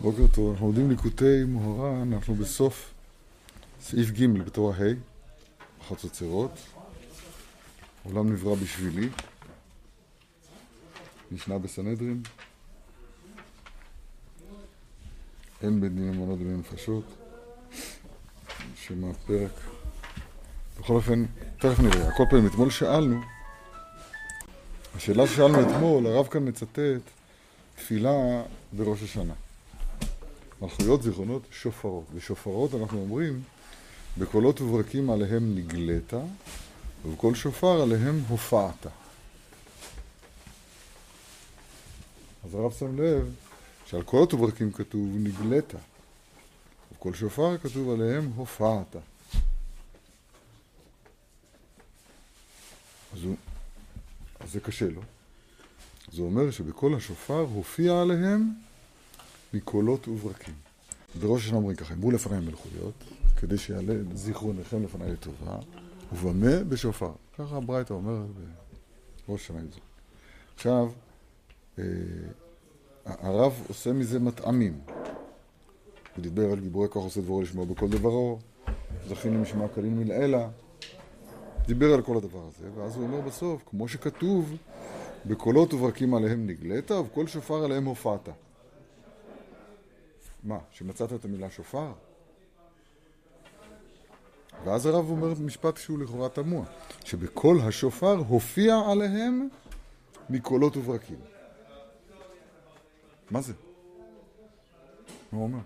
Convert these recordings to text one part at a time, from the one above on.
בוקר טוב, אנחנו לומדים ליקוטי מוהר"ן, אנחנו בסוף סעיף ג' בתור הה', בחצוצרות. עולם נברא בשבילי. משנה בסנהדרין. אין בין דיני ממונות ובין נפשות. שם הפרק. בכל אופן, תכף נראה. הכל פעמים, אתמול שאלנו, השאלה ששאלנו אתמול, הרב כאן מצטט תפילה בראש השנה. מלכויות, זיכרונות, שופרות. ושופרות אנחנו אומרים, בקולות וברקים עליהם נגלית, ובכל שופר עליהם הופעת. אז הרב שם לב שעל קולות וברקים כתוב נגלית, ובכל שופר כתוב עליהם הופעת. אז, הוא, אז זה קשה לו. זה אומר שבכל השופר הופיע עליהם מקולות וברקים. בראש השנה אומרים ככה, אמרו לפניי מלכויות, כדי שיעלה זיכרונכם לפניי לטובה, ובמה בשופר. ככה הברייתא אומרת בראש השנה י"ז. עכשיו, אה, הרב עושה מזה מטעמים. הוא דיבר על גיבורי כוח עושה דברו לשמוע בכל דברו, זכינו משמע קלים מלעילה. דיבר על כל הדבר הזה, ואז הוא אומר בסוף, כמו שכתוב, בקולות וברקים עליהם נגלית, ובכל שופר עליהם הופעת. מה, שמצאת את המילה שופר? ואז הרב אומר משפט שהוא לכאורה תמוה, שבכל השופר הופיע עליהם מקולות וברקים. מה זה? מה הוא אומר?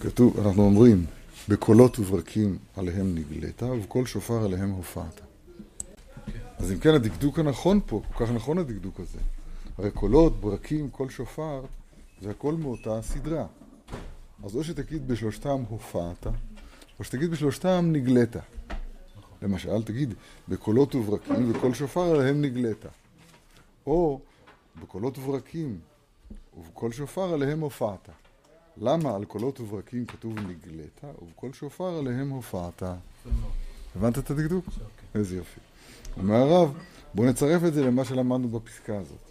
כתוב, אנחנו אומרים, בקולות וברקים עליהם נגלית, ובכל שופר עליהם הופעת. אז אם כן, הדקדוק הנכון פה, כל כך נכון הדקדוק הזה. הרי קולות, ברקים, קול שופר, זה הכל מאותה סדרה. אז או שתגיד בשלושתם הופעת, או שתגיד בשלושתם נגלית. למשל, תגיד, בקולות וברקים וקול שופר עליהם נגלית. או בקולות וברקים ובקול שופר עליהם הופעת. למה על קולות וברקים כתוב נגלית, ובקול שופר עליהם הופעת? הבנת את הדקדוק? איזה יופי. אומר הרב, בואו נצרף את זה למה שלמדנו בפסקה הזאת.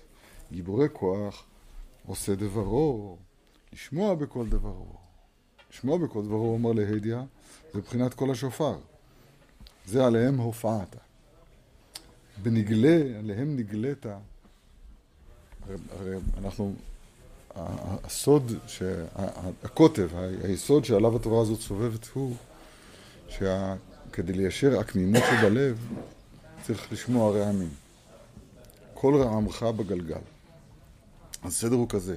גיבורי כוח, עושה דברו, לשמוע בכל דברו. לשמוע בכל דברו, אומר להדיא, זה מבחינת כל השופר. זה עליהם הופעת. בנגלה, עליהם נגלית, הרי, הרי אנחנו, הסוד, הקוטב, היסוד שעליו התורה הזאת סובבת הוא, שכדי ליישר הכמימות שבלב, צריך לשמוע רעמים. כל רעמך בגלגל. הסדר הוא כזה,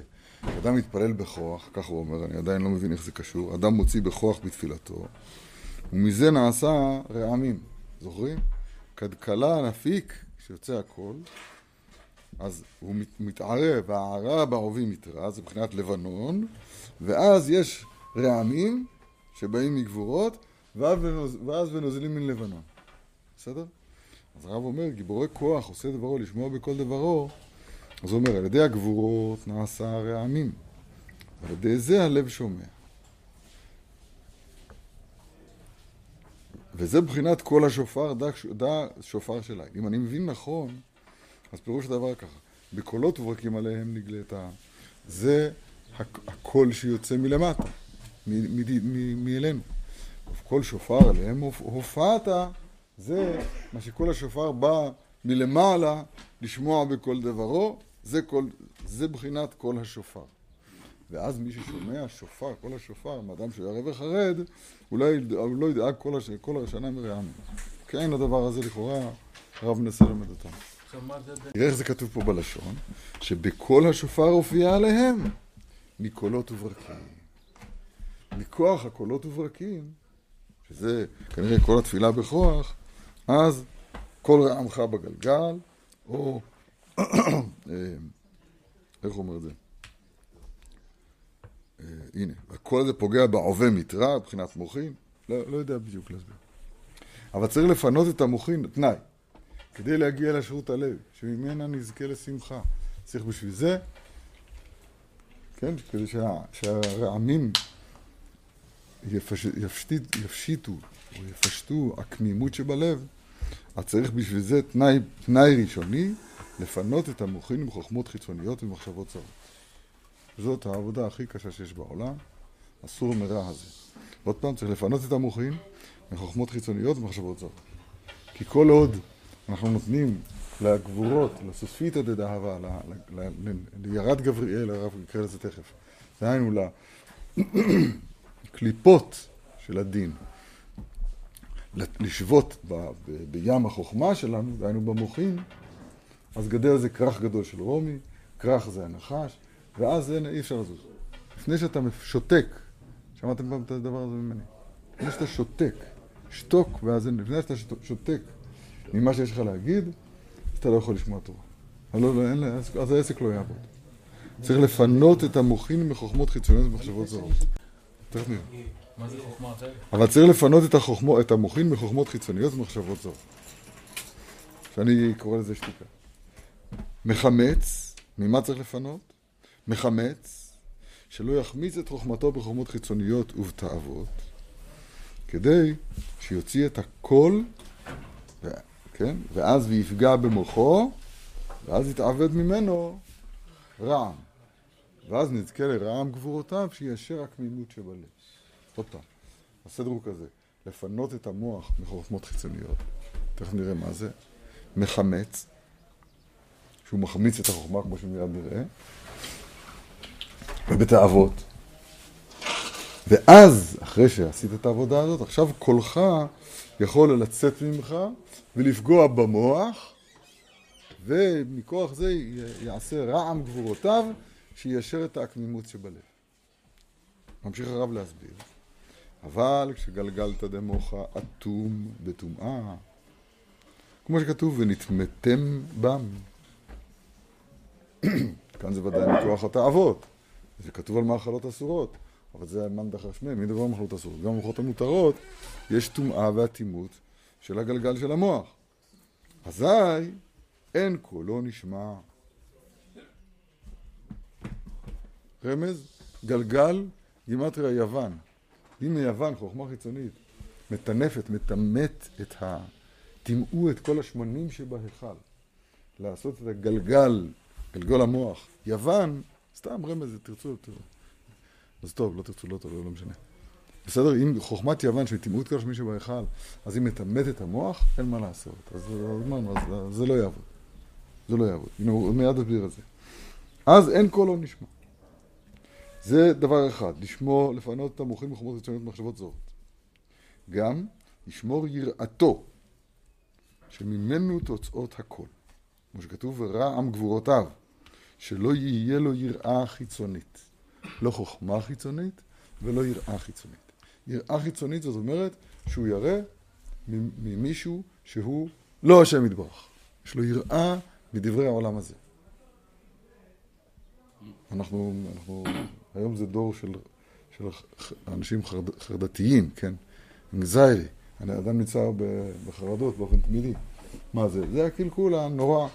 אדם מתפלל בכוח, כך הוא אומר, אני עדיין לא מבין איך זה קשור, אדם מוציא בכוח בתפילתו, ומזה נעשה רעמים. זוכרים? כדקלה נפיק, כשיוצא הכל, אז הוא מתערב, והערה בעובי מתרע, זה מבחינת לבנון, ואז יש רעמים שבאים מגבורות, ואז ונוזלים מן לבנון. בסדר? אז הרב אומר, גיבורי כוח עושה דברו לשמוע בכל דברו, אז הוא אומר, על ידי הגבורות נעשה הרעמים, על ידי זה הלב שומע. וזה מבחינת כל השופר, דה שופר שלה. אם אני מבין נכון, אז פירוש הדבר ככה, בקולות וברקים עליהם נגלית, זה הקול שיוצא מלמטה, מאלינו. כל שופר עליהם הופעת, זה מה שכל השופר בא מלמעלה לשמוע בכל דברו, זה, כל, זה בחינת כל השופר. ואז מי ששומע שופר, כל השופר, מאדם שירא וחרד, אולי הוא לא ידאג כל, הש... כל השנה מרעם. כן, הדבר הזה לכאורה, הרב מנסה ללמד אותנו. תראה איך זה כתוב פה בלשון, שבכל השופר הופיע עליהם מקולות וברקים. מכוח הקולות וברקים, שזה כנראה כל התפילה בכוח, אז כל רעמך בגלגל, או איך הוא אומר את זה? אה, הנה, הכל הזה פוגע בעובה מתרע, מבחינת מוחין, לא, לא יודע בדיוק להסביר. אבל צריך לפנות את המוחין, תנאי, כדי להגיע לשירות הלב, שממנה נזכה לשמחה. צריך בשביל זה, כן, כדי שה, שהרעמים יפש, יפשט, יפשיטו, או יפשטו הכמימות שבלב, אז צריך בשביל זה תנאי, תנאי ראשוני, לפנות את המוחין עם חוכמות חיצוניות ומחשבות זרות. זאת העבודה הכי קשה שיש בעולם, אסור מרע הזה. עוד פעם, צריך לפנות את המוחין מחוכמות חיצוניות ומחשבות זרות. כי כל עוד אנחנו נותנים לגבורות, לסוספיתא דדאהבה, לירד גבריאל, הרב יקרא לזה תכף, דהיינו לקליפות של הדין, לשבות ב, ב, בים החוכמה שלנו, דהיינו במוחין, אז גדל זה כרך גדול של רומי, כרך זה הנחש, ואז אין, אי אפשר לזוז. לפני שאתה שותק, שמעתם פעם את הדבר הזה ממני? לפני שאתה שותק, שתוק, ואז לפני שאתה שותק ממה שיש לך להגיד, אתה לא יכול לשמוע תורה. לא, לא, אין, אז העסק לא יעבוד. צריך לפנות את המוחין מחוכמות חיצוניות ומחשבות זרות. תכף נראה. מה זה חוכמה אחרת? אבל צריך לפנות את, החוכמו, את המוחין מחוכמות חיצוניות ומחשבות זרות. שאני קורא לזה שתיקה. מחמץ, ממה צריך לפנות? מחמץ, שלא יחמיץ את חוכמתו בחוכמות חיצוניות ובתאוות, כדי שיוציא את הכל, כן? ואז ויפגע במוחו, ואז יתעבד ממנו רעם. ואז נזכה לרעם גבורותיו, שיישר הקמימות שבלב. עוד פעם, הסדר הוא כזה, לפנות את המוח מחוכמות חיצוניות, תכף נראה מה זה, מחמץ, שהוא מחמיץ את החוכמה כמו שמיד נראה, ובתאוות. ואז, אחרי שעשית את העבודה הזאת, עכשיו קולך יכול לצאת ממך ולפגוע במוח, ומכוח זה יעשה רעם גבורותיו, שיישר את העקמימות שבלב. ממשיך הרב להסביר. אבל כשגלגלת דמוך אטום בטומאה, כמו שכתוב, ונטמאתם בם. כאן זה ודאי מכוח התאוות. זה כתוב על מאכלות אסורות, אבל זה מאן דחר שמי, מי דבר מאכלות אסורות? גם במאכלות המותרות יש טומאה ואטימות של הגלגל של המוח. אזי אין קולו נשמע. רמז, גלגל, גימטריה יוון. אם מיוון, חוכמה חיצונית, מטנפת, מטמאת את ה... טימאו את כל השמנים שבהיכל. לעשות את הגלגל, גלגול המוח. יוון, סתם רמז, תרצו, תרצו. אז טוב, לא תרצו, לא טוב, לא משנה. בסדר? אם חוכמת יוון שטימאו את כל השמנים שבהיכל, אז היא מטמאת את המוח, אין מה לעשות. אז, אז, אז זה לא יעבוד. זה לא יעבוד. הנה, הוא מיד אסביר את זה. אז אין קולו נשמע. זה דבר אחד, לשמור, לפנות את המוחים מחומות חיצוניות ומחשבות זרות. גם לשמור יראתו, שממנו תוצאות הכל. כמו שכתוב, ורעם גבורותיו, שלא יהיה לו יראה חיצונית. לא חוכמה חיצונית ולא יראה חיצונית. יראה חיצונית זאת אומרת שהוא ירא ממישהו שהוא לא השם יתברך. יש לו יראה מדברי העולם הזה. אנחנו, אנחנו היום זה דור של, של אנשים חרד, חרדתיים, כן? אנגזיירי. האדם נמצא בחרדות באופן תמידי. מה זה? זה הקלקול הנורא.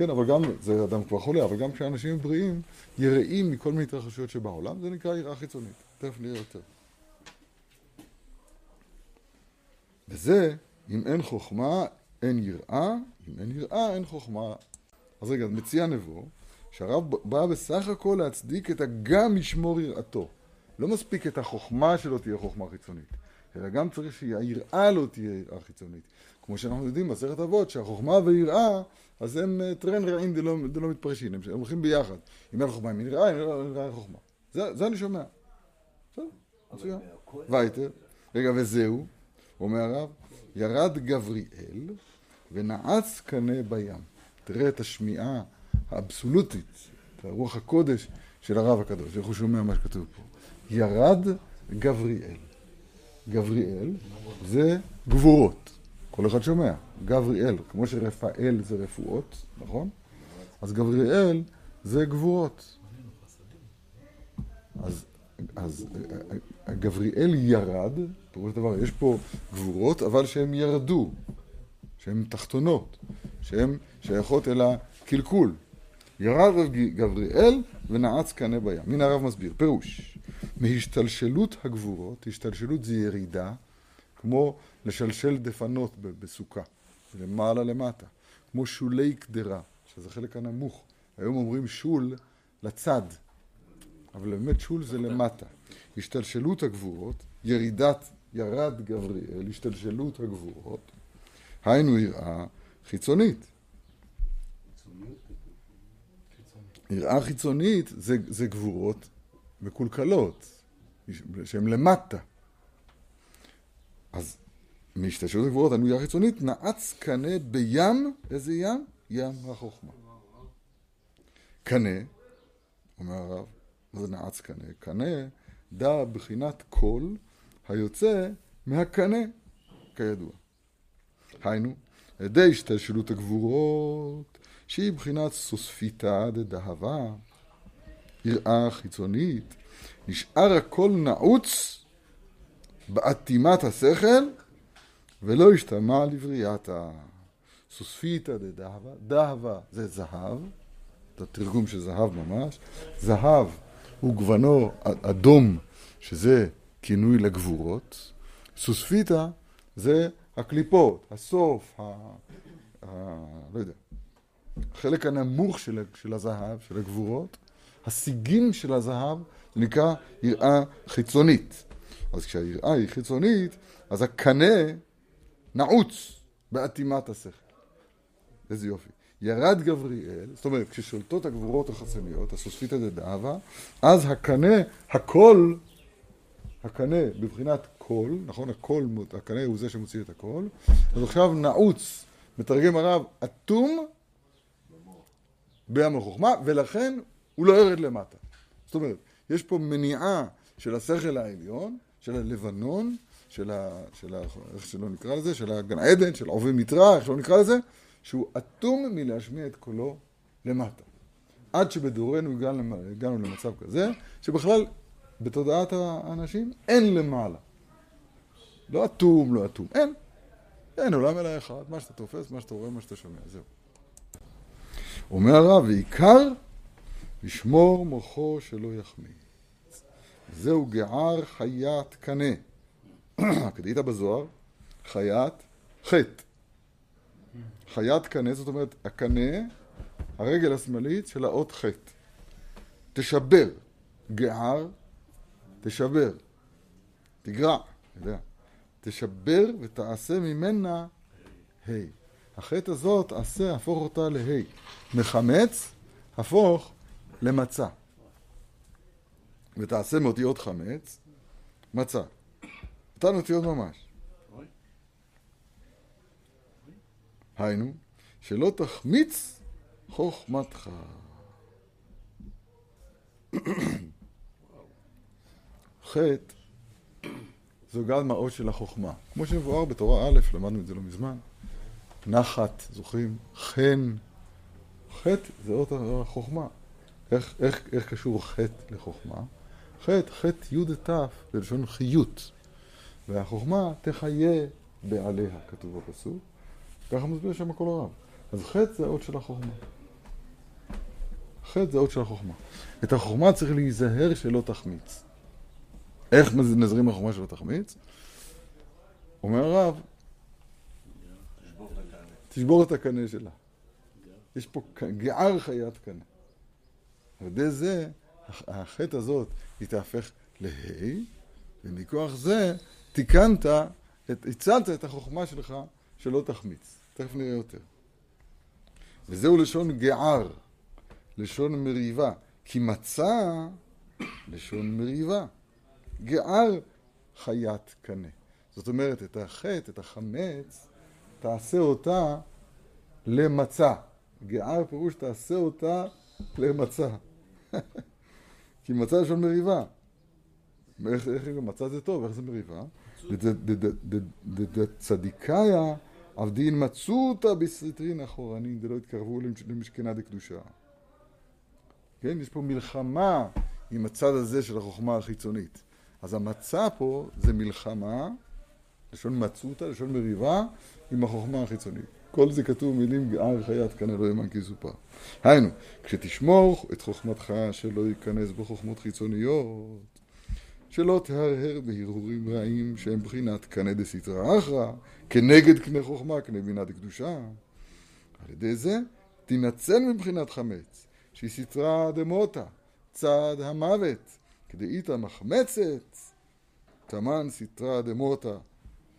כן, אבל גם, זה אדם כבר חולה, אבל גם כשאנשים בריאים, יראים מכל מיני התרחשויות שבעולם, זה נקרא יראה חיצונית. תכף נראה יותר. וזה, אם אין חוכמה, אין יראה, אם אין יראה, אין חוכמה. אז רגע, מציע נבו, שהרב בא בסך הכל להצדיק את הגם ישמור יראתו. לא מספיק את החוכמה שלו תהיה חוכמה חיצונית, אלא גם צריך שהיראה לא תהיה יראה חיצונית. כמו שאנחנו יודעים בעשרת אבות, שהחוכמה ויראה, אז הם טרן רעים דלא, מתפרשים, הם הולכים ביחד. אם אין חוכמה, אם אין יראה, אין יראה חוכמה. זה, אני שומע. בסדר. וייטר, רגע, וזהו, אומר הרב, ירד גבריאל ונעץ קנה בים. תראה את השמיעה האבסולוטית, את הרוח הקודש של הרב הקדוש, איך הוא שומע מה שכתוב פה. ירד גבריאל. גבריאל זה גבורות, כל אחד שומע. גבריאל, כמו שרפאל זה רפואות, נכון? אז גבריאל זה גבורות. אז, אז גבריאל ירד, פירוש דבר, יש פה גבורות, אבל שהן ירדו, שהן תחתונות, שהן שייכות אל הקלקול. ירד גבריאל ונעץ קנה בים. הנה הרב מסביר, פירוש, מהשתלשלות הגבורות, השתלשלות זה ירידה, כמו לשלשל דפנות בסוכה, למעלה למטה, כמו שולי קדרה, שזה חלק הנמוך. היום אומרים שול לצד, אבל באמת שול זה למטה. השתלשלות הגבורות, ירידת, ירד גבריאל, השתלשלות הגבורות, היינו יראה חיצונית. יראה חיצונית זה, זה גבורות מקולקלות, שהן למטה. אז מהשתלשלות הגבורות, הנויה חיצונית, נעץ קנה בים, איזה ים? ים החוכמה. קנה, אומר הרב, מה זה נעץ קנה? קנה דע בחינת קול היוצא מהקנה, כידוע. היינו, ידי השתלשלות הגבורות, שהיא בחינת סוספיתא דדהבה, יראה חיצונית, נשאר הכל נעוץ באטימת השכל ולא השתמע לברייתא. סוספיתא דדהבה, דהבה זה זהב, זה תרגום של זהב ממש, זהב הוא גוונו אדום, שזה כינוי לגבורות, סוספיתא זה הקליפות, הסוף, ה... ה... לא יודע, החלק הנמוך של, של הזהב, של הגבורות, הסיגים של הזהב, זה נקרא יראה חיצונית. אז כשהיראה היא חיצונית, אז הקנה נעוץ באטימת השכל. איזה יופי. ירד גבריאל, זאת אומרת, כששולטות הגבורות החסניות, הסוספיתא דדאבה, אז הקנה, הקול, הקנה בבחינת קול, נכון? הקול, הקנה הוא זה שמוציא את הקול, אז עכשיו נעוץ, מתרגם הרב, אטום בים החוכמה, ולכן הוא לא ירד למטה. זאת אומרת, יש פה מניעה של השכל העליון, של הלבנון, של ה... של ה... איך שלא נקרא לזה, של הגן עדן, של עובי מתרא, איך שלא נקרא לזה, שהוא אטום מלהשמיע את קולו למטה. עד שבדורנו הגענו למצב כזה, שבכלל בתודעת האנשים אין למעלה. לא אטום, לא אטום, אין. אין עולם אלא אחד, מה שאתה תופס, מה שאתה רואה, מה שאתה שומע, זהו. אומר הרב, ועיקר, לשמור מוחו שלא יחמיא. זהו גער חיית קנה. כדאית בזוהר, חיית חטא. חיית קנה, זאת אומרת, הקנה, הרגל השמאלית של האות חטא. תשבר, גער, תשבר, תגרע, יודע, תשבר ותעשה ממנה ה'. החטא הזאת, עשה, הפוך אותה לה'. מחמץ, הפוך למצה. ותעשה מאותיות חמץ, מצה. אותן אותיות ממש. היינו, שלא תחמיץ חוכמתך. חטא זו גם מעות של החוכמה. כמו שמבואר בתורה א', למדנו את זה לא מזמן. נחת, זוכרים? חן. חטא זה אות החוכמה. איך, איך, איך קשור חטא לחוכמה? חטא, חטא י' ת', זה לשון חיות. והחוכמה תחיה בעליה, כתוב בפסוק. ככה מסביר שם הכל הרב. אז חטא זה אות של החוכמה. חטא זה אות של החוכמה. את החוכמה צריך להיזהר שלא תחמיץ. איך נזרים החוכמה שלא תחמיץ? אומר הרב, תשבור את הקנה שלה. יש פה גער חיית קנה. על ידי זה, החטא הזאת, היא תהפך לה', ומכוח זה תיקנת, הצלת את החוכמה שלך שלא תחמיץ. תכף נראה יותר. וזהו לשון גער, לשון מריבה. כי מצא לשון מריבה. גער חיית קנה. זאת אומרת, את החטא, את החמץ, תעשה אותה למצה. גער פירוש תעשה אותה למצה. כי מצה לשון מריבה. איך, מצה זה טוב, איך זה מריבה? דצדיקאיה עבדין מצאו אותה בסריטרין אחורנין, דלא התקרבו למשכנה דקדושה. כן, יש פה מלחמה עם הצד הזה של החוכמה החיצונית. אז המצה פה זה מלחמה, לשון מצותא, לשון מריבה, עם החוכמה החיצונית. כל זה כתוב מילים גער חיית כנראה לא יאמן כי סופר. היינו, כשתשמור את חוכמתך שלא ייכנס בחוכמות חיצוניות, שלא תהרהר בהרהורים רעים שהם בחינת קנה דסיטרא אחרא, כנגד קנה חוכמה, קנה בינה דקדושה. על ידי זה תינצל מבחינת חמץ, שהיא סתרה דמוטה, צד המוות, כדאיתא מחמצת, תמן סתרה דמוטה,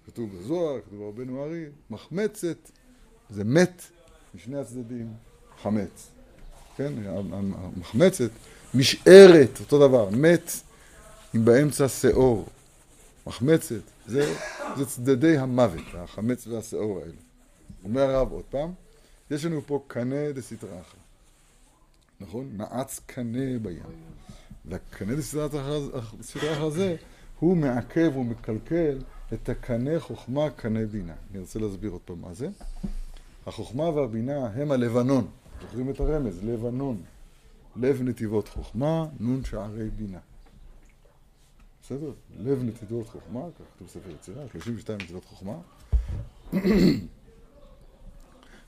כתוב בזוהר, כתוב רבנו ארי, מחמצת, זה מת משני הצדדים, חמץ. כן, המחמצת, משארת, אותו דבר, מת עם באמצע שאור. מחמצת, זה, זה צדדי המוות, החמץ והשאור האלה. אומר הרב עוד פעם, יש לנו פה קנה דסתרא אחרא, נכון? נעץ קנה בים. והקנה דסתרא אחרא הזה, הוא מעכב ומקלקל את הקנה חוכמה, קנה בינה. אני רוצה להסביר עוד פעם מה זה. החוכמה והבינה הם הלבנון. זוכרים את הרמז? לבנון. לב נתיבות חוכמה, נון שערי בינה. בסדר? לב נתיבות חוכמה, כך כתוב ספר יצירה, 32 נתיבות חוכמה.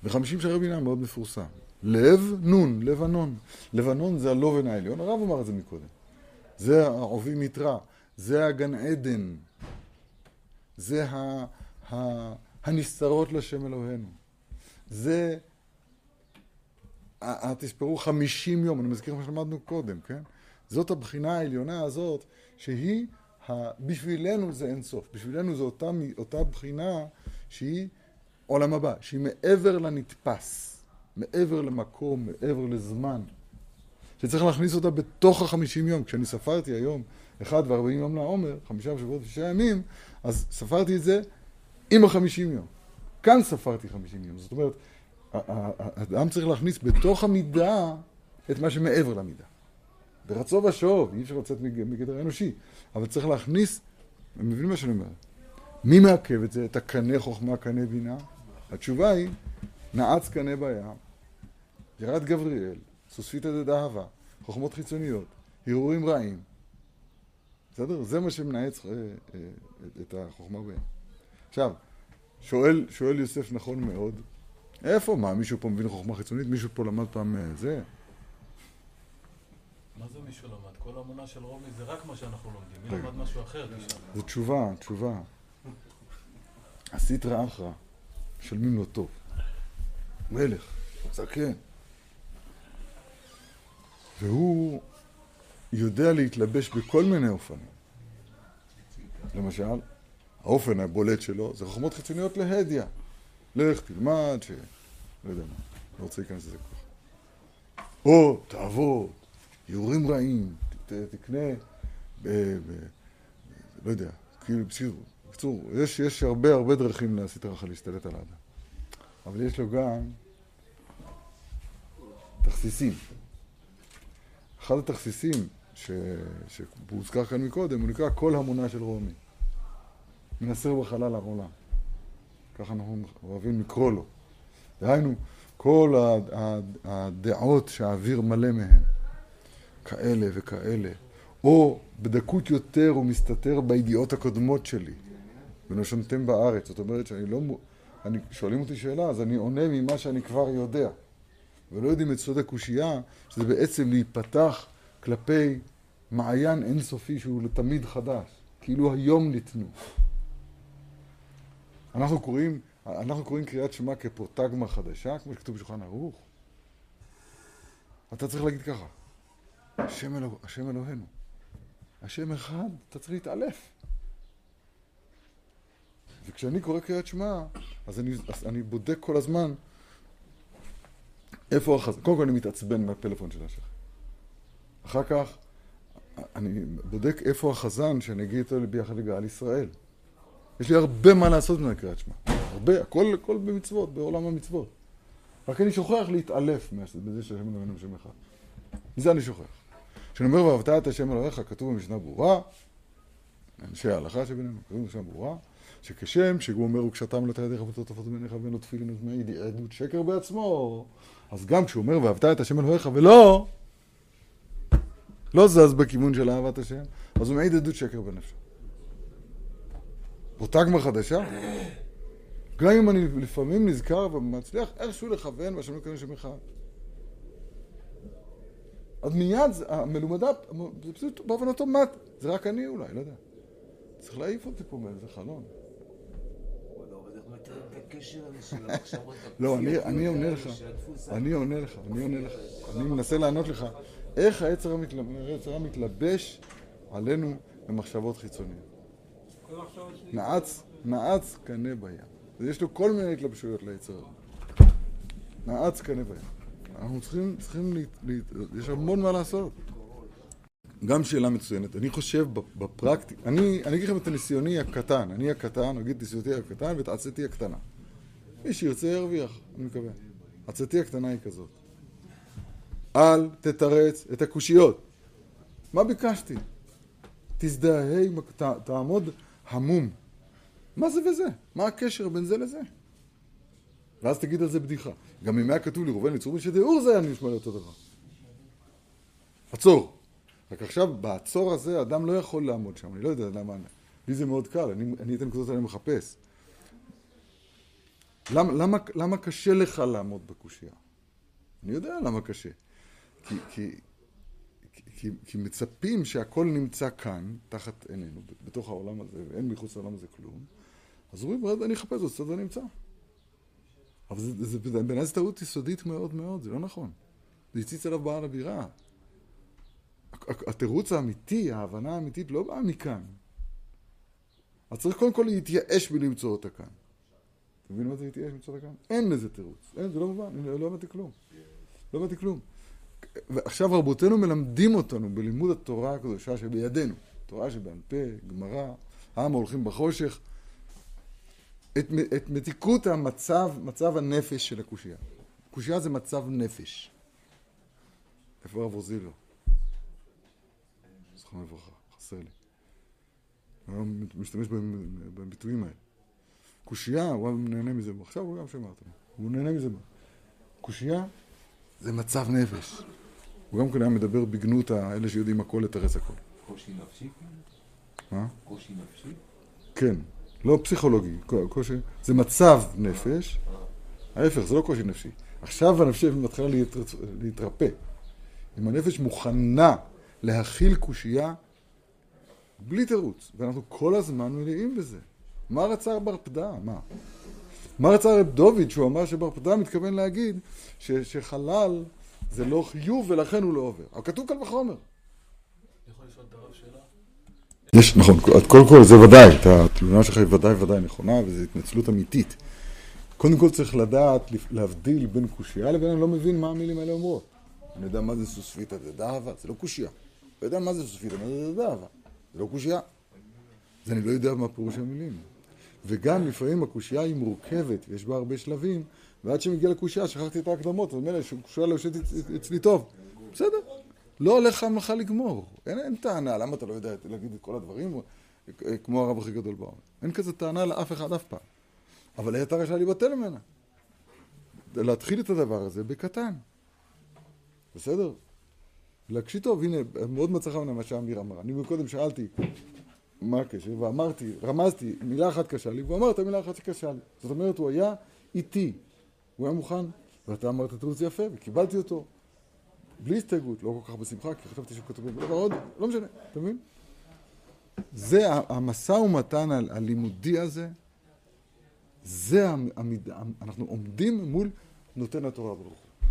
וחמישים שערי בינה מאוד מפורסם. לב, נון, לבנון. לבנון זה הלובן העליון, הרב אמר את זה מקודם. זה העובי מתרא, זה הגן עדן, זה ה, ה, הנסתרות לשם אלוהינו. זה, תספרו חמישים יום, אני מזכיר מה שלמדנו קודם, כן? זאת הבחינה העליונה הזאת, שהיא, בשבילנו זה אינסוף. בשבילנו זו אותה, אותה בחינה שהיא עולם הבא, שהיא מעבר לנתפס, מעבר למקום, מעבר לזמן. שצריך להכניס אותה בתוך החמישים יום. כשאני ספרתי היום אחד וארבעים יום לעומר, חמישה שבועות ושישה ימים, אז ספרתי את זה עם החמישים יום. כאן ספרתי חמישים יום. זאת אומרת, האדם צריך להכניס בתוך המידה את מה שמעבר למידה. ברצו ושוב, אי אפשר לצאת מגדר האנושי, אבל צריך להכניס, אני מבין מה שאני אומר. מי מעכב את זה? את הקנה חוכמה, קנה בינה? התשובה היא, נעץ קנה בים, ירד גבריאל, סוספיתא דדאהבה, חוכמות חיצוניות, הרהורים רעים. בסדר? זה מה שמנעץ אה, אה, את החוכמה בים. עכשיו, שואל, שואל יוסף נכון מאוד, איפה? מה, מישהו פה מבין חוכמה חיצונית? מישהו פה למד פעם אה, זה? מה זה מישהו למד? כל האמונה של רומי זה רק מה שאנחנו לומדים. מי למד משהו אחר? זו תשובה, תשובה. הסטרא אחרא, משלמים לו טוב. מלך, זקן. והוא יודע להתלבש בכל מיני אופנים. למשל, האופן הבולט שלו זה חוכמות חיצוניות להדיא. לך, תלמד, ש... לא יודע מה, לא רוצה להיכנס לזה ככה. או, תעבוד, יורים רעים, תקנה, ב, ב, לא יודע, כאילו, בקיצור, יש, יש הרבה הרבה דרכים לסטרא אחרא להשתלט על האדם. אבל יש לו גם תכסיסים. אחד התכסיסים שהוזכר כאן מקודם, הוא נקרא כל המונה של רומי. מנסר בחלל העולם. ככה אנחנו אוהבים לקרוא לו. דהיינו, כל הדעות שהאוויר מלא מהן, כאלה וכאלה, או בדקות יותר הוא מסתתר בידיעות הקודמות שלי, ונושנתם בארץ. זאת אומרת שאני לא... אני, שואלים אותי שאלה, אז אני עונה ממה שאני כבר יודע. ולא יודעים את סוד הקושייה, שזה בעצם להיפתח כלפי מעיין אינסופי שהוא לתמיד חדש, כאילו היום ניתנו. אנחנו קוראים, אנחנו קוראים קריאת שמע כפרוטגמה חדשה, כמו שכתוב בשולחן ערוך. אתה צריך להגיד ככה, השם, אלוה, השם אלוהינו, השם אחד, אתה צריך להתעלף. וכשאני קורא קריאת שמע, אז אני, אז אני בודק כל הזמן איפה החזן. קודם כל אני מתעצבן מהפלאפון של השכן. אחר כך אני בודק איפה החזן שאני אגיד איתו ביחד לגאל ישראל. יש לי הרבה מה לעשות מן הקריאת שמע. הרבה, הכל, הכל במצוות, בעולם המצוות. רק אני שוכח להתעלף בזה שהשם אלוהינו שם אחד. מזה אני שוכח. כשאני אומר ואהבת את השם אלוהיך, כתוב במשנה ברורה, אנשי ההלכה שבינינו, כתוב במשנה ברורה, שכשם שהוא אומר וקשתה מלאת ידיך ותוטפות מעיניך ואין לו תפילין ותמעיד עדות שקר בעצמו, אז גם כשהוא אומר ואהבת את השם אלוהיך ולא, לא זז בכיוון של אהבת השם, אז הוא מעיד עדות שקר בנפשו. פרוטגמה חדשה? גם אם אני לפעמים נזכר ומצליח איכשהו לכוון והשם לא שם אחד. אז מיד המלומדה, זה פשוט באופן אוטומט, זה רק אני אולי, לא יודע. צריך להעיף אותי פה מאיזה חלון. לא, אני עונה לך, אני עונה לך, אני עונה לך, אני מנסה לענות לך איך היצר מתלבש עלינו במחשבות חיצוניות. נעץ, נעץ קנה בים. יש לו כל מיני התלבשויות ליצר. נעץ קנה בים. אנחנו צריכים, צריכים, יש המון מה לעשות. גם שאלה מצוינת. אני חושב בפרקטיקה, אני, אני אגיד לכם את הניסיוני הקטן, אני הקטן, נגיד ניסיוני הקטן ואת עצתי הקטנה. מי שירצה ירוויח, אני מקווה. עצתי הקטנה היא כזאת. אל תתרץ את הקושיות. מה ביקשתי? תזדהה, תעמוד המום. מה זה וזה? מה הקשר בין זה לזה? ואז תגיד על זה בדיחה. גם אם היה כתוב לי ראובן יצרו משדאור זה היה נשמע לאותו דבר. עצור. רק עכשיו, בעצור הזה, אדם לא יכול לעמוד שם, אני לא יודע למה, לי זה מאוד קל, אני, אני את הנקודות האלה מחפש. למה, למה, למה קשה לך לעמוד בקושייה? אני יודע למה קשה. כי, כי, כי, כי מצפים שהכל נמצא כאן, תחת עינינו, בתוך העולם הזה, ואין מחוץ לעולם הזה כלום, אז אומרים, אני אחפש אותו, זה נמצא. אבל זה, בעיניי זו טעות יסודית מאוד מאוד, זה לא נכון. זה הציץ עליו בעל הבירה. התירוץ האמיתי, ההבנה האמיתית לא באה מכאן. אז צריך קודם כל להתייאש בלמצוא אותה כאן. אתה מבין מה זה להתייאש בלמצוא אותה כאן? אין לזה תירוץ. אין, זה לא מובן, לא הבנתי כלום. לא הבנתי כלום. ועכשיו רבותינו מלמדים אותנו בלימוד התורה הקדושה שבידינו. תורה שבעל פה, גמרא, העם הולכים בחושך. את, את מתיקות המצב, מצב הנפש של הקושייה. קושייה זה מצב נפש. איפה הרב רוזילו? זכרונו לברכה, חסר לי. הוא משתמש בביטויים האלה. קושייה, הוא נהנה מזה, עכשיו הוא גם שמע אותנו, הוא נהנה מזה. קושייה זה מצב נפש. הוא גם כן היה מדבר בגנות האלה שיודעים הכל לתרץ הכל. קושי נפשי? מה? קושי נפשי? כן, לא פסיכולוגי, קושי, זה מצב נפש, ההפך, זה לא קושי נפשי. עכשיו הנפש מתחילה להתרפא. אם הנפש מוכנה להכיל קושייה בלי תירוץ, ואנחנו כל הזמן מלאים בזה. מה רצה בר פדה? מה? מה רצה רב דוד שהוא אמר שבר פדה מתכוון להגיד ש, שחלל זה לא חיוב ולכן הוא לא עובר. אבל כתוב כאן בחומר. יש, נכון, קודם כל זה ודאי, התלונה שלך היא ודאי ודאי נכונה וזו התנצלות אמיתית. קודם כל צריך לדעת, להבדיל בין קושייה לבין אני לא מבין מה המילים האלה אומרות. אני יודע מה זה סוספיתא דדאבה, זה לא קושייה. לא יודע מה זה סוספיתא, דדאבה. זה לא קושייה. אז אני לא יודע מה פירוש המילים. וגם לפעמים הקושייה היא מורכבת, ויש בה הרבה שלבים, ועד שמגיע לקושייה שכחתי את ההקדמות, אז מילא שקושייה לא יושבת אצלי טוב. בסדר, לא הולך המלאכה לגמור. אין, אין טענה, למה אתה לא יודע להגיד את כל הדברים כמו הרב הכי גדול בעולם? אין כזה טענה לאף אחד אף פעם. אבל הייתה רשאי להיבטל ממנה. להתחיל את הדבר הזה בקטן. בסדר? להקשיב טוב, הנה, מאוד מצא חן מה שאמיר אמר. אני קודם שאלתי מה הקשר, ואמרתי, רמזתי, מילה אחת קשה לי, והוא אמר את המילה אחת שקשה לי. זאת אומרת, הוא היה איתי. הוא היה מוכן, ואתה אמרת תירוץ יפה, וקיבלתי אותו. בלי הסתייגות, לא כל כך בשמחה, כי חשבתי כתוב בדבר עוד, לא משנה, אתה מבין? זה המשא ומתן הלימודי הזה, זה המידע, אנחנו עומדים מול נותן התורה ברוך הוא.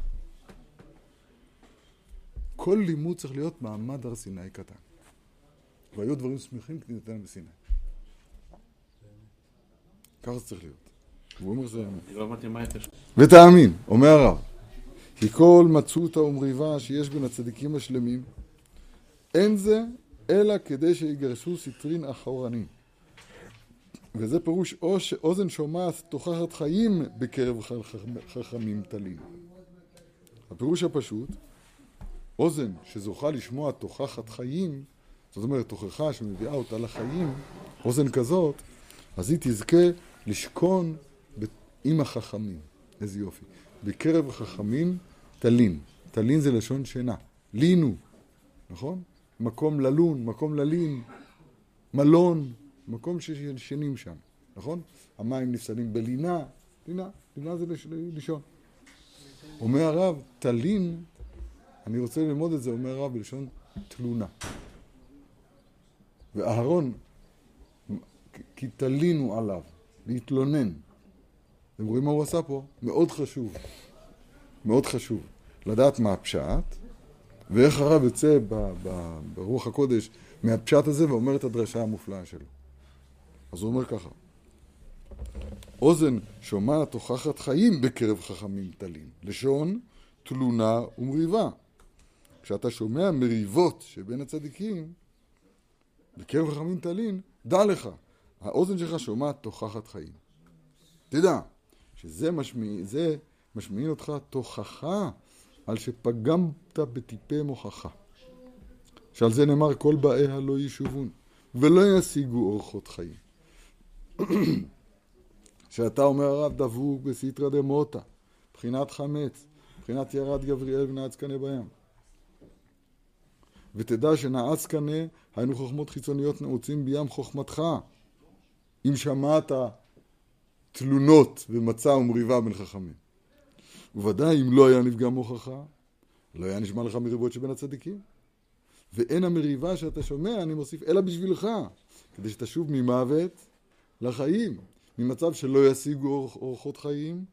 כל לימוד צריך להיות מעמד הר סיני קטן. והיו דברים שמחים כדי ניתן בסיני. ככה זה צריך להיות. הוא אומר שזה אמת. ותאמין, אומר הרב, כי כל מצותא ומריבה שיש בין הצדיקים השלמים, אין זה אלא כדי שיגרשו סיטרין אחורנים. וזה פירוש או שאוזן שומעת תוכחת חיים בקרב חכמים טלים. הפירוש הפשוט, אוזן שזוכה לשמוע תוכחת חיים, זאת אומרת תוכחה שמביאה אותה לחיים, אוזן כזאת, אז היא תזכה לשכון עם החכמים. איזה יופי. בקרב חכמים תלין. תלין זה לשון שינה. לינו, נכון? מקום ללון, מקום ללין, מלון, מקום שישנים שם, נכון? המים נפסלים בלינה, לינה, לינה זה לישון. אומר הרב, תלין, אני רוצה ללמוד את זה, אומר הרב, בלשון תלונה. ואהרון, כי תלינו עליו, להתלונן. אתם רואים מה הוא עשה פה? מאוד חשוב. מאוד חשוב. לדעת מה הפשט, ואיך הרב יוצא ב- ב- ברוח הקודש מהפשט הזה ואומר את הדרשה המופלאה שלו. אז הוא אומר ככה: אוזן שומעת תוכחת חיים בקרב חכמים טלים. לשון, תלונה ומריבה. כשאתה שומע מריבות שבין הצדיקים, בקרב חכמים טלין, דע לך, האוזן שלך שומעת תוכחת חיים. תדע, שזה משמיע, זה משמיעין אותך תוכחה על שפגמת בטיפי מוכחה. שעל זה נאמר כל באיה לא ישובון, ולא ישיגו אורחות חיים. שאתה אומר הרב דבוק בסיטרא דמותא, מבחינת חמץ, מבחינת ירד גבריאל ונעץ קנה בים. ותדע שנעץ קנה, היינו חוכמות חיצוניות נעוצים בים חוכמתך. אם שמעת תלונות ומצע ומריבה בין חכמים. וודאי אם לא היה נפגע מוכחה, לא היה נשמע לך מריבות שבין הצדיקים. ואין המריבה שאתה שומע, אני מוסיף, אלא בשבילך, כדי שתשוב ממוות לחיים, ממצב שלא ישיגו אור, אורחות חיים,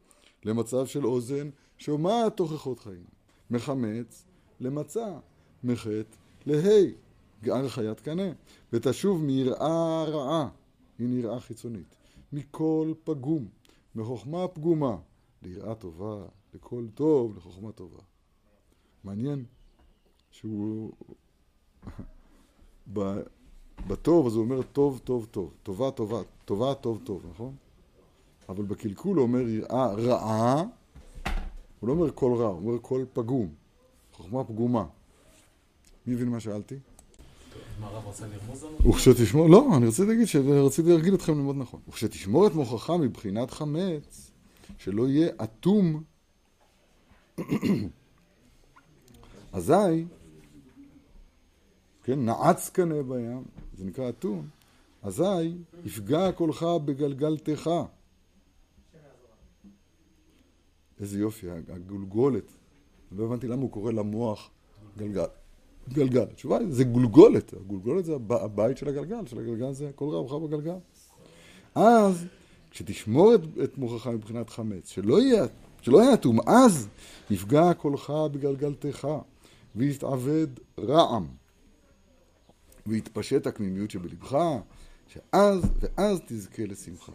למצב של אוזן שומעת תוכחות חיים, מחמץ למצע, מחטא להי, גער חיית קנה, ותשוב מיראה רעה, הנה יראה חיצונית, מכל פגום, מחוכמה פגומה, ליראה טובה, לכל טוב, לחוכמה טובה. מעניין שהוא... ב- בטוב, אז הוא אומר טוב, טוב, טוב. טובה, טובה. טובה, טוב, טוב, נכון? אבל בקלקול הוא אומר יראה רעה, הוא לא אומר כל רע, הוא אומר כל פגום. חוכמה פגומה. מי הבין מה שאלתי? מה הרב רוצה לרמוז לנו? וכשתשמור, לא, אני רציתי להגיד שרציתי להרגיל אתכם ללמוד נכון. וכשתשמור את מוכחה מבחינת חמץ, שלא יהיה אטום, אזי, כן, נעץ קנה בים, זה נקרא אטום, אזי יפגע קולך בגלגלתך. איזה יופי, הגולגולת. לא הבנתי למה הוא קורא למוח גלגל. גלגל. התשובה היא, זה גולגולת. הגולגולת זה הב- הבית של הגלגל, של הגלגל זה כל רעבך בגלגל. אז, כשתשמור את, את מוחך מבחינת חמץ, שלא יהיה, שלא יהיה אטום, אז יפגע קולך בגלגלתך, ויתעבד רעם, ויתפשט הקמימיות שבלבך, שאז ואז תזכה לשמחה.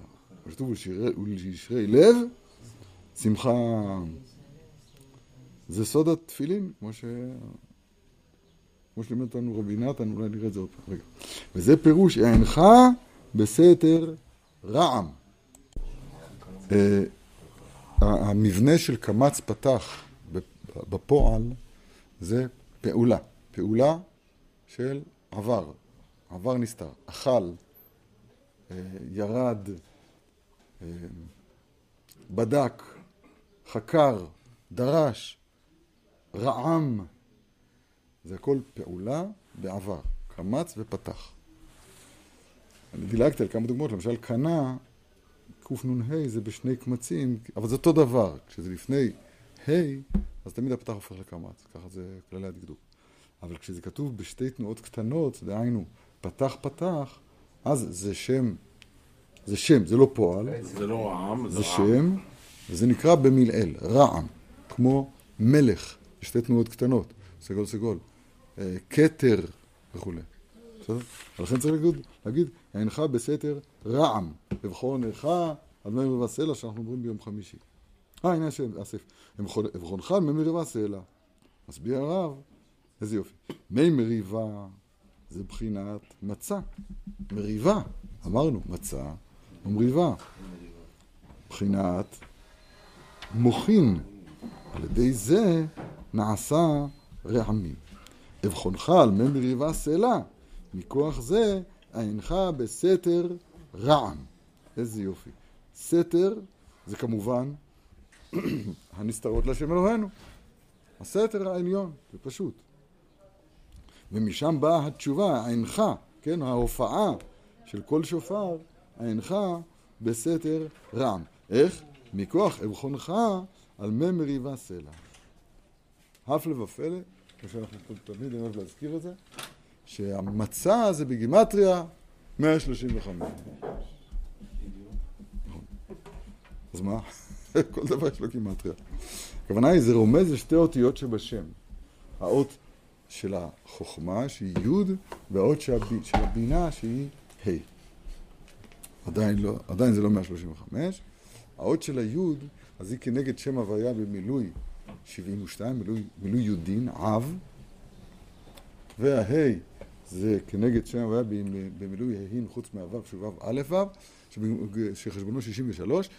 כתוב ולשישרי לב, שמחה. זה סוד התפילין, כמו ש... כמו שלימד אותנו רבי נתן, אולי נראה את זה עוד פעם. רגע. וזה פירוש, אינך בסתר רעם. המבנה של קמץ פתח בפועל זה פעולה. פעולה של עבר. עבר נסתר. אכל, אה, ירד, אה, בדק, חקר, דרש, רעם. זה הכל פעולה בעבר. קמץ ופתח. אני דילגתי על כמה דוגמאות, למשל קנה, קנ"ה זה בשני קמצים, אבל זה אותו דבר. כשזה לפני ה', אז תמיד הפתח הופך לקמץ, ככה זה כללי הדקדוק. אבל כשזה כתוב בשתי תנועות קטנות, דהיינו, פתח פתח, אז זה שם, זה שם, זה לא פועל, זה לא רעם, זה זה. שם, וזה נקרא במלעיל, רעם, כמו מלך, בשתי תנועות קטנות, סגול סגול, אה, כתר וכולי. בסדר? ולכן צריך להגיד, להגיד, אינך בסתר רעם, לבחור נך על מי מריבה סלע, שאנחנו אומרים ביום חמישי. אה, הנה השם. אבחונך על מי מריבה סלע. מסביר הרב, איזה יופי. מי מריבה זה בחינת מצה. מריבה, אמרנו, מצה ומריבה. בחינת מוחין. על ידי זה נעשה רעמים. אבחונך על מי מריבה סלע, מכוח זה אינך בסתר רעם. איזה יופי. סתר זה כמובן הנסתרות להשם אלוהינו. הסתר העליון, זה פשוט. ומשם באה התשובה, אינך, כן, ההופעה של כל שופר, אינך בסתר רעם. איך? מכוח אבחונך על מי מריבה סלע. הפלא ופלא, כמו שאנחנו תמיד אוהב להזכיר את זה, שהמצע זה בגימטריה 135. אז מה? כל דבר יש לו גימטריה. הכוונה היא, זה רומז לשתי אותיות שבשם. האות של החוכמה, שהיא י', והאות של הבינה, שהיא ה'. עדיין, לא, עדיין זה לא 135. האות של היוד, אז היא כנגד שם הוויה במילוי 72, מילוי, מילוי יודין, אב, והה' זה כנגד שם הוויה במילוי ההין חוץ מהוו שהוא וו א' וו, שחשבונו 63,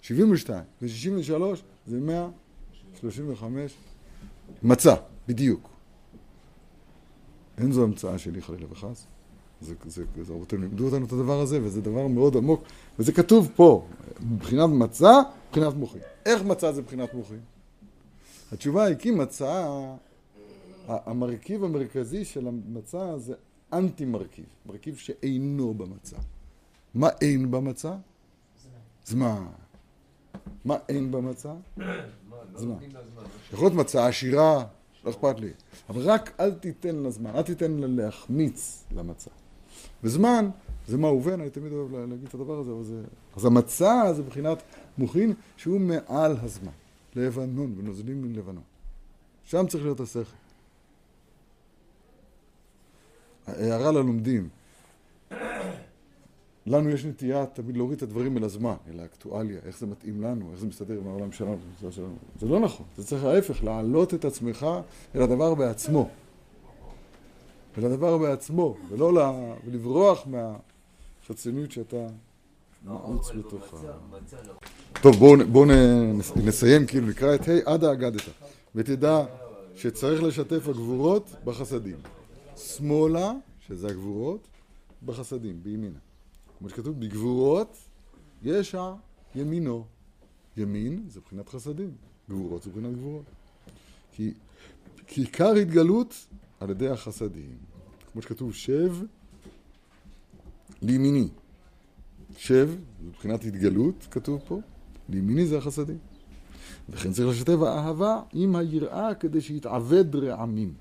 72 ו-63 זה 135 מצה, בדיוק. אין זו המצאה שלי חלילה וחס. זה, זה, זה, רבותינו לימדו אותנו את הדבר הזה, וזה דבר מאוד עמוק, וזה כתוב פה, מבחינת מצה, מבחינת מוחין. איך מצה זה מבחינת מוחין? התשובה היא כי מצה, המרכיב המרכזי של המצה זה אנטי מרכיב, מרכיב שאינו במצה. מה אין במצה? זמן. מה אין במצה? זמן. יכול להיות מצה עשירה, לא אכפת לי, אבל רק אל תיתן לה זמן, אל תיתן לה להחמיץ למצה. וזמן, זה מה ובן, אני תמיד אוהב להגיד את הדבר הזה, אבל זה... אז המצה זה מבחינת מוחין שהוא מעל הזמן. לבנון, ונוזלים מן לבנון. שם צריך להיות השכל. הערה ללומדים. לנו יש נטייה תמיד להוריד את הדברים אל הזמן, אל האקטואליה, איך זה מתאים לנו, איך זה מסתדר עם העולם שלנו. זה לא נכון, זה צריך ההפך, להעלות את עצמך אל הדבר בעצמו. אל הדבר בעצמו, ולא לה, ולברוח מהחציניות שאתה נעוץ בתוכה. טוב, בואו בוא נסיים, כאילו נקרא את ה' עד האגדת, ותדע שצריך לשתף הגבורות בחסדים. שמאלה, שזה הגבורות, בחסדים, בימינה. כמו שכתוב, בגבורות יש הימינו. ימין זה מבחינת חסדים, גבורות זה מבחינת גבורות. כי, כי עיקר התגלות על ידי החסדים. כמו שכתוב, שב לימיני. שב, מבחינת התגלות, כתוב פה, לימיני זה החסדים. וכן צריך לשתף האהבה עם היראה כדי שיתעבד רעמים.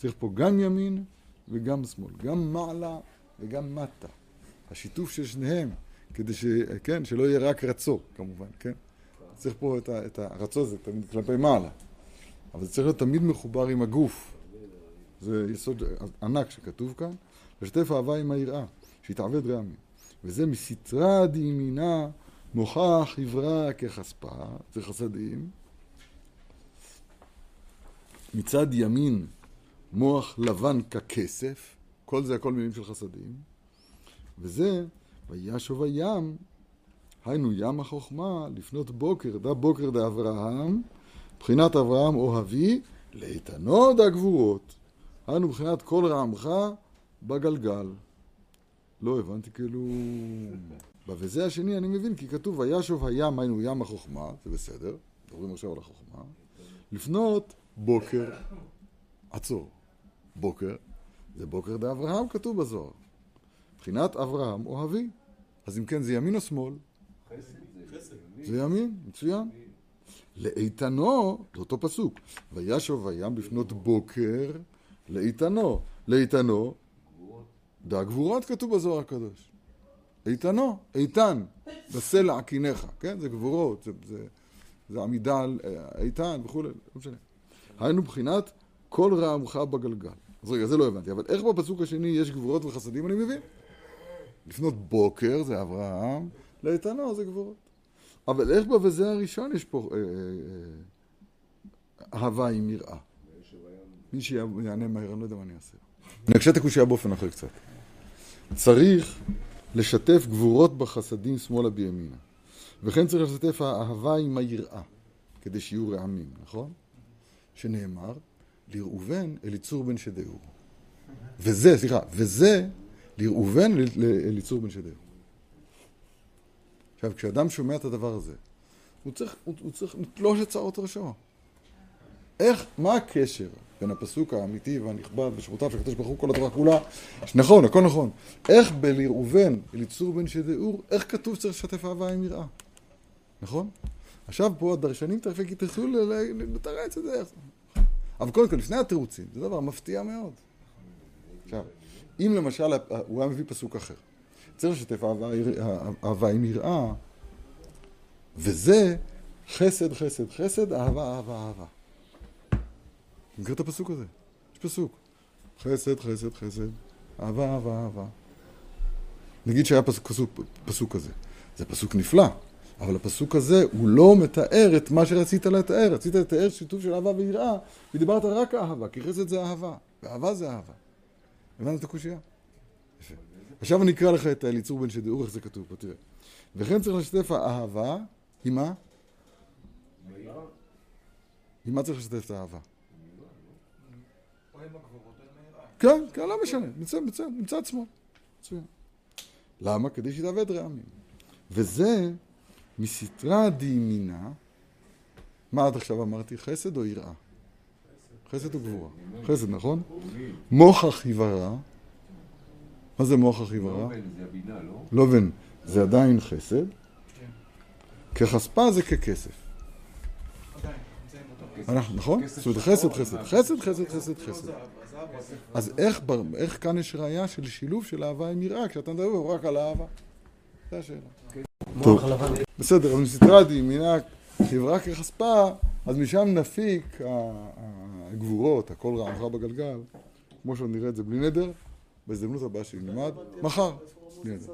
צריך פה גם ימין וגם שמאל, גם מעלה וגם מטה. השיתוף של שניהם, כדי ש... כן, שלא יהיה רק רצו, כמובן, כן? צריך פה את, ה, את הרצו זה תמיד כלפי מעלה, אבל זה צריך להיות תמיד מחובר עם הגוף. זה יסוד ענק שכתוב כאן, לשתף אהבה עם היראה, שיתעבד רעמים. וזה מסתרה דימינה מוכח עברה כחספה, זה חסדים. מצד ימין מוח לבן ככסף, כל זה הכל מילים של חסדים. וזה, וישוב הים, היינו ים החוכמה, לפנות בוקר, דה בוקר דאברהם, מבחינת אברהם אוהבי, לאיתנו דה גבורות. היינו מבחינת כל רעמך בגלגל. לא הבנתי כאילו... ב"וזה השני אני מבין, כי כתוב וישוב הים, היינו ים החוכמה, זה בסדר, מדברים עכשיו על החוכמה. לפנות בוקר, עצור, בוקר, זה בוקר דאברהם כתוב בזוהר. מבחינת אברהם אוהבי. אז אם כן, זה ימין או שמאל? זה ימין, מצוין. לאיתנו, זה אותו פסוק, וישוב הים לפנות בוקר לאיתנו. לאיתנו, דא גבורות כתוב בזוהר הקדוש. איתנו, איתן, בסלע קינך, כן? זה גבורות, זה, זה, זה עמידה על אה, איתן וכולי, לא משנה. היינו מבחינת כל רעמך בגלגל. אז רגע, זה לא הבנתי, אבל איך בפסוק השני יש גבורות וחסדים, אני מבין. לפנות בוקר זה אברהם, לאיתנו זה גבורות. אבל איך ב"וזה הראשון" יש פה אה, אה, אה, אהבה עם יראה? מי שיענה מהר, אני לא יודע מה אני אעשה. אני אקשה את הקושייה באופן אחר קצת. צריך לשתף גבורות בחסדים שמאלה בימינה. וכן צריך לשתף האהבה עם היראה, כדי שיהיו רעמים, נכון? שנאמר, לראובן אליצור בן שדהו. וזה, סליחה, וזה לראובן אליצור בן שדהו. עכשיו, כשאדם שומע את הדבר הזה, הוא צריך, הוא, הוא צריך לתלוש את שערות ראשו. איך, מה הקשר בין הפסוק האמיתי והנכבד ושמותיו של הקדוש ברוך הוא כל התורה כולה? נכון, הכל נכון. איך בלראובן, אליצור בן שדאור, איך כתוב שצריך לשתף אהבה עם יראה? נכון? עכשיו פה הדרשנים תכף יתייחסו לתרץ את זה. אבל קודם כל, לפני התירוצים, זה דבר מפתיע מאוד. עכשיו, אם למשל הוא היה מביא פסוק אחר, צריך לשתף אהבה, עם יראה, וזה חסד, חסד, חסד, אהבה, אהבה, אהבה. אתה מכיר את הפסוק הזה? יש פסוק. חסד, חסד, חסד, אהבה, אהבה, אהבה. נגיד שהיה פסוק, פסוק כזה. זה פסוק נפלא, אבל הפסוק הזה הוא לא מתאר את מה שרצית לתאר. רצית לתאר שיתוף של אהבה ויראה, ודיברת רק אהבה, כי חסד זה אהבה, ואהבה זה אהבה. הבנת את הקושייה? עכשיו אני אקרא לך את האליצור בן שדאור, איך זה כתוב פה, תראה. וכן צריך לשתף האהבה, עם מה? עם מה צריך לשתף את האהבה? כן, כן, לא משנה, מצד, שמאל. למה? כדי שיתעוות רעמים. וזה מסתרה דימינה, מה עד עכשיו אמרתי? חסד או יראה? חסד או גבורה? חסד, נכון? מוכח יברא. מה זה מוכח יברא? לובן זה הבינה, לא? לובן זה עדיין חסד, ככספה זה ככסף. אנחנו, נכון? זאת אומרת חסד, חסד, חסד, חסד, חסד, חסד. אז איך כאן יש ראייה של שילוב של אהבה עם יראה, כשאתה מדבר רק על אהבה? זו השאלה. טוב, בסדר, אז מסתרה דימינה חברה ככספה, אז משם נפיק הגבורות, הכל רעמך בגלגל, כמו שעוד נראה את זה בלי נדר, בהזדמנות הבאה שנלמד, מחר. בלי נדר.